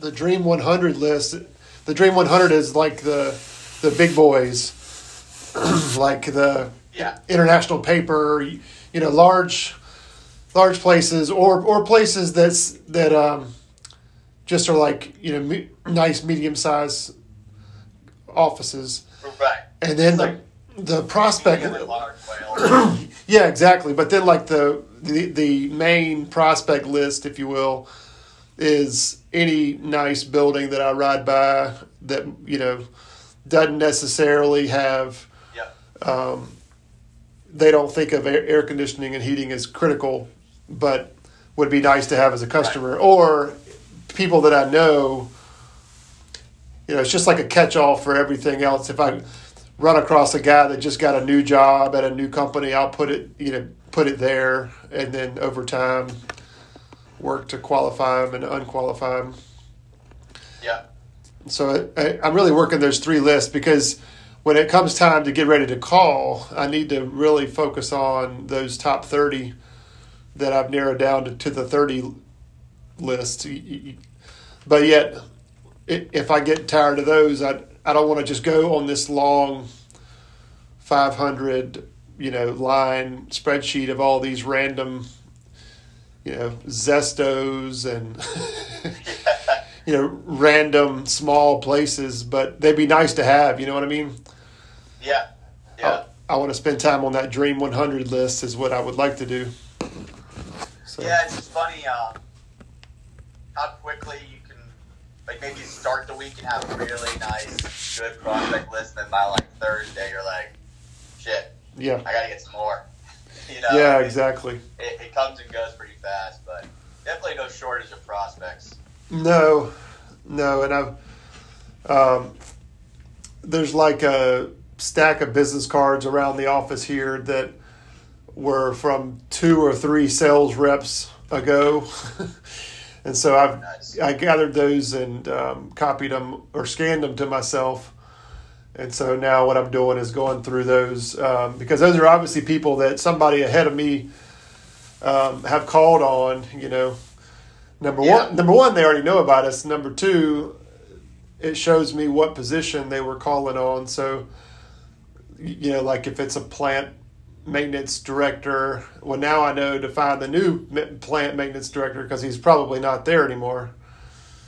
the Dream 100 list. The Dream 100 is like the the big boys, like the Yeah. international paper, you know, large large places or or places that's that um just are like you know me, nice medium sized offices, Right. and then It's the like the prospect. Yeah, exactly. But then, like the, the the main prospect list, if you will, is any nice building that I ride by that you know doesn't necessarily have. yeah. Um, they don't think of air, conditioning and heating as critical, but would be nice to have as a customer or people that I know. You know, it's just like a catch-all for everything else. If I run across a guy that just got a new job at a new company, I'll put it, you know, put it there, and then over time, work to qualify them and unqualify them. Yeah. So I, I'm really working those three lists because when it comes time to get ready to call, I need to really focus on those top 30 that I've narrowed down to, to the 30 list. But yet, if I get tired of those, I, I don't want to just go on this long 500 you know line spreadsheet of all these random you know zestos and you know random small places but they'd be nice to have you know what i mean Yeah. Yeah. i, want to spend time on that dream 100 list is what i would like to do so Yeah, it's just funny um, how quickly you can, like, maybe start the week and have a really nice, good prospect list, and then by like Thursday, you're like, shit, yeah I gotta get some more. you know, yeah exactly it comes and goes pretty fast, but definitely no shortage of prospects. No, no, and I've um, there's like a stack of business cards around the office here that were from two or three sales reps ago, and so I've Nice. I gathered those and um, copied them or scanned them to myself. And so now what I'm doing is going through those um, because those are obviously people that somebody ahead of me um, have called on. You know, number Yeah. one, number one, they already know about us. Number two, it shows me what position they were calling on. So, you know, like if it's a plant maintenance director, well, now I know to find the new plant maintenance director because he's probably not there anymore.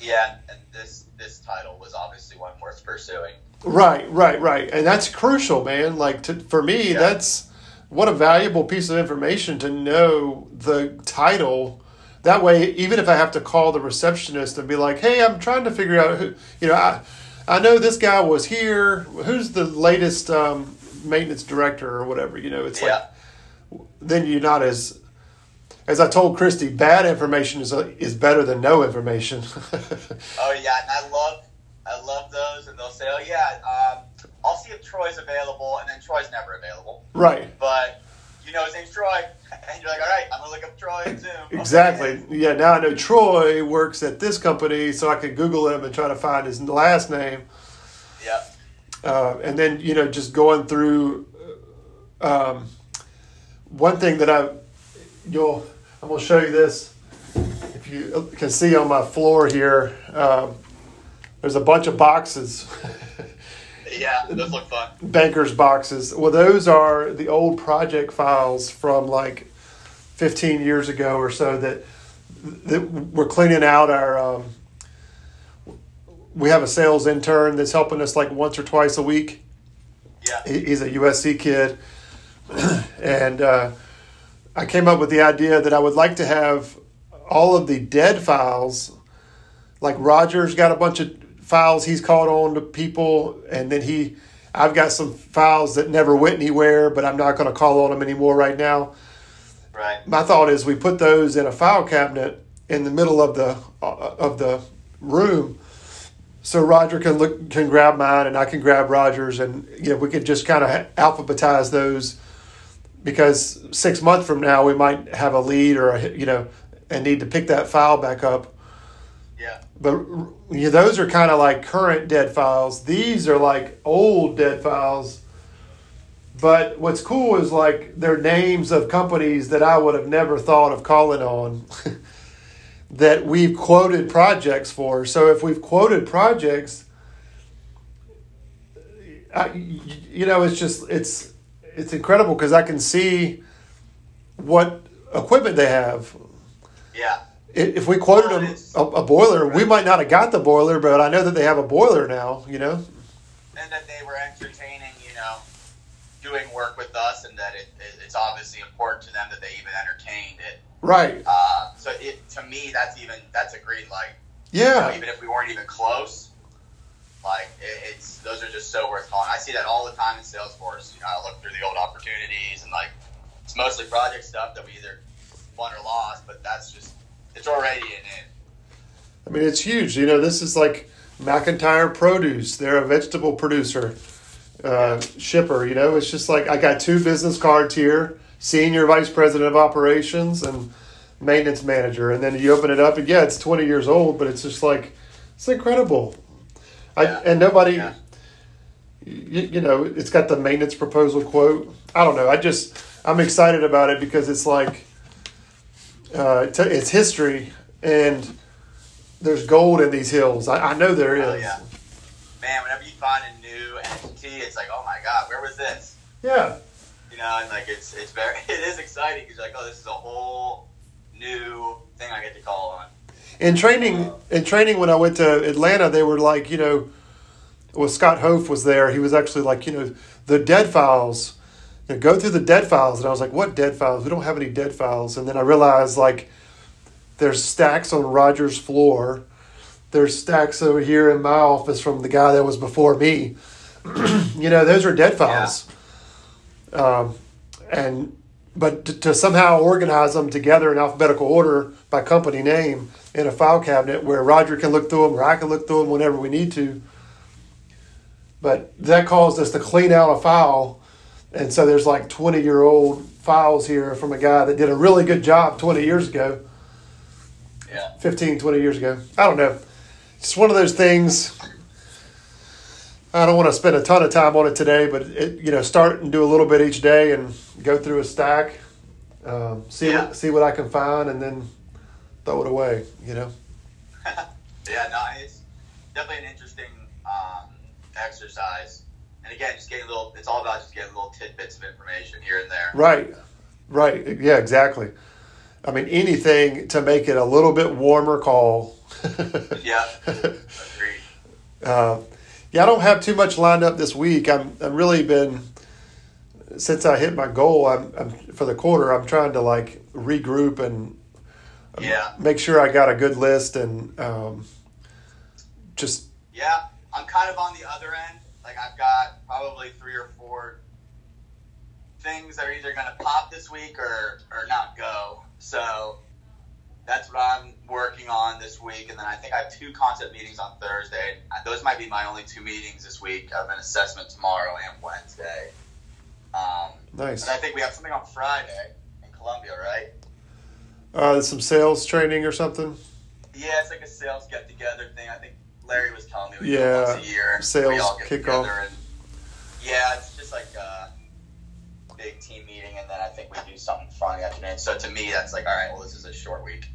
Yeah, and this this title was obviously one worth pursuing. Right, right, right, and that's crucial, man. Like to, for me, Yeah. that's what a valuable piece of information to know the title. That way, even if I have to call the receptionist and be like, "Hey, I'm trying to figure out who," you know, I I know this guy was here. Who's the latest um, maintenance director or whatever? You know, it's yeah, like then you're not as as I told Christy, bad information is is better than no information. oh yeah, and I love I love those, and they'll say, oh yeah, um, I'll see if Troy's available, and then Troy's never available. right. But you know his name's Troy, and you're like, all right, I'm gonna look up Troy in Zoom. Okay. Exactly. Yeah. Now I know Troy works at this company, so I can Google him and try to find his last name. Yeah. Uh, and then you know, just going through. Um, one thing that I, you'll, I'm gonna show you this. If you can see on my floor here, um, there's a bunch of boxes. Yeah, those look fun. bankers boxes. Well, those are the old project files from like 15 years ago or so that, that we're cleaning out our. Um, we have a sales intern that's helping us like once or twice a week. Yeah. He's a USC kid, and uh, I came up with the idea that I would like to have all of the dead files. Like Roger's got a bunch of files he's called on to people, and then he, I've got some files that never went anywhere, but I'm not going to call on them anymore right now. Right. My thought is we put those in a file cabinet in the middle of the uh, of the room, so Roger can look can grab mine and I can grab Roger's, and you know we could just kind of alphabetize those because six months from now we might have a lead or a, you know and need to pick that file back up. Yeah. But you know, those are kind of like current dead files. These are like old dead files. But what's cool is like they're names of companies that I would have never thought of calling on. that we've quoted projects for. So if we've quoted projects, I, you know, it's just it's it's incredible because I can see what equipment they have. Yeah. If we quoted them a, a boiler, we might not have got the boiler, but I know that they have a boiler now. You know, And that they were entertaining, you know, doing work with us, and that it, it, it's obviously important to them that they even entertained it. right? Uh, so it to me, that's even that's a green light. You know, Yeah, even if we weren't even close, like it, it's those are just so worth calling. I see that all the time in Salesforce. You know, I look through the old opportunities, and like it's mostly project stuff that we either won or lost, but that's just it's already in it. I mean it's huge. You know, this is like McIntyre Produce. They're a vegetable producer, uh, shipper. You know, it's just like I got two business cards here: senior vice president of operations and maintenance manager. And then you open it up, and yeah, it's twenty years old, but it's just like it's incredible. I, Yeah. and nobody. Yeah. you, you know, it's got the maintenance proposal quote. I don't know. I just I'm excited about it because it's like uh, it's, it's history and there's gold in these hills. I, I know there is. Oh, yeah. Man, whenever you find a new entity, it's like, oh my god, where was this? Yeah. You know, and like it's it's very it is exciting because you're like, oh, this is a whole new thing I get to call on. In training, in training, when I went to Atlanta, they were like, you know, well, Scott Hof was there. He was actually like, you know, the dead files. You know, go through the dead files, and I was like, what dead files? We don't have any dead files. And then I realized like, there's stacks on Roger's floor. There's stacks over here in my office from the guy that was before me. you know, those are dead files. Um, and but to, to somehow organize them together in alphabetical order by company name in a file cabinet where Roger can look through them or I can look through them whenever we need to. But that caused us to clean out a file. And so there's like 20 year old files here from a guy that did a really good job 20 years ago, Yeah. 15, 20 years ago. I don't know. It's one of those things. I don't want to spend a ton of time on it today, but it, you know, start and do a little bit each day and go through a stack, um, see Yeah. what, see what I can find, and then throw it away. You know, yeah, no, it's definitely an interesting um, exercise. And again, just getting a little. It's all about just getting right, right, yeah, exactly. I mean, anything to make it a little bit warmer call. Yeah. Agreed. Uh, yeah, I don't have too much lined up this week. I'm I'm really been since I hit my goal. I'm, I'm for the quarter. I'm trying to like regroup and Yeah. make sure I got a good list and um, just Yeah, I'm kind of on the other end. Like I've got probably three or four things that are either going to pop this week or or not go. So that's what I'm working on this week, and then I think I have two concept meetings on Thursday. Those might be my only two meetings this week. I have an assessment tomorrow and Wednesday. Um, nice. and I think we have something on Friday in Columbia, right? Uh, some sales training or something. Yeah, it's like a sales get together thing. I think Larry was telling me we do it Yeah, once a year. sales we all get kickoff. together and yeah, it's just like a big team meeting, and then I think we do something fun in the afternoon. So to me, that's like all right. Well, this is a short week.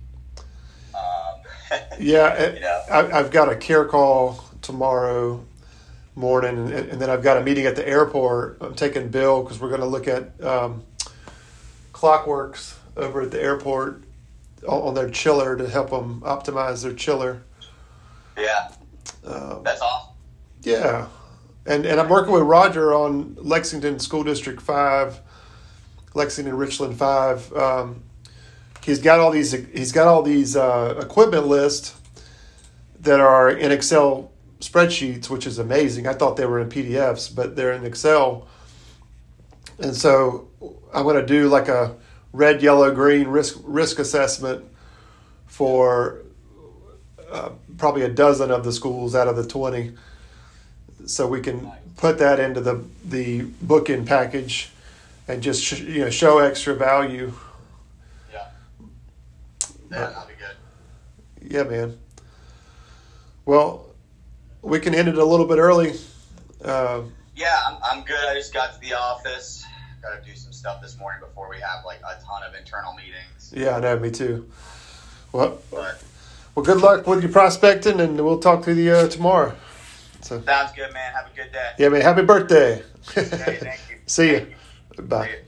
Um, Yeah, you know, I, I've got a care call tomorrow morning, and, and then I've got a meeting at the airport. I'm taking Bill because we're going to look at um, Clockworks over at the airport on, on their chiller to help them optimize their chiller. yeah, Um, that's awesome. Yeah, and and I'm working with Roger on Lexington School District Five, Lexington Richland Five. Um, he's got all these. He's got all these uh, equipment lists that are in Excel spreadsheets, which is amazing. I thought they were in PDFs, but they're in Excel. And so I'm going to do like a red, yellow, green risk risk assessment for uh, probably a dozen of the schools out of the 20 so we can put that into the the bookend package and just sh- you know show extra value Yeah, yeah, that'll be good. yeah man well we can end it a little bit early uh, Yeah, I'm, I'm good. I just got to the office. Got to do some stuff this morning before we have like a ton of internal meetings. yeah i know me too Well, But well, good luck with your prospecting, and we'll talk to you uh, tomorrow. So, sounds good, man. Have a good day. yeah, man, happy birthday. Hey, thank you. See you. Bye.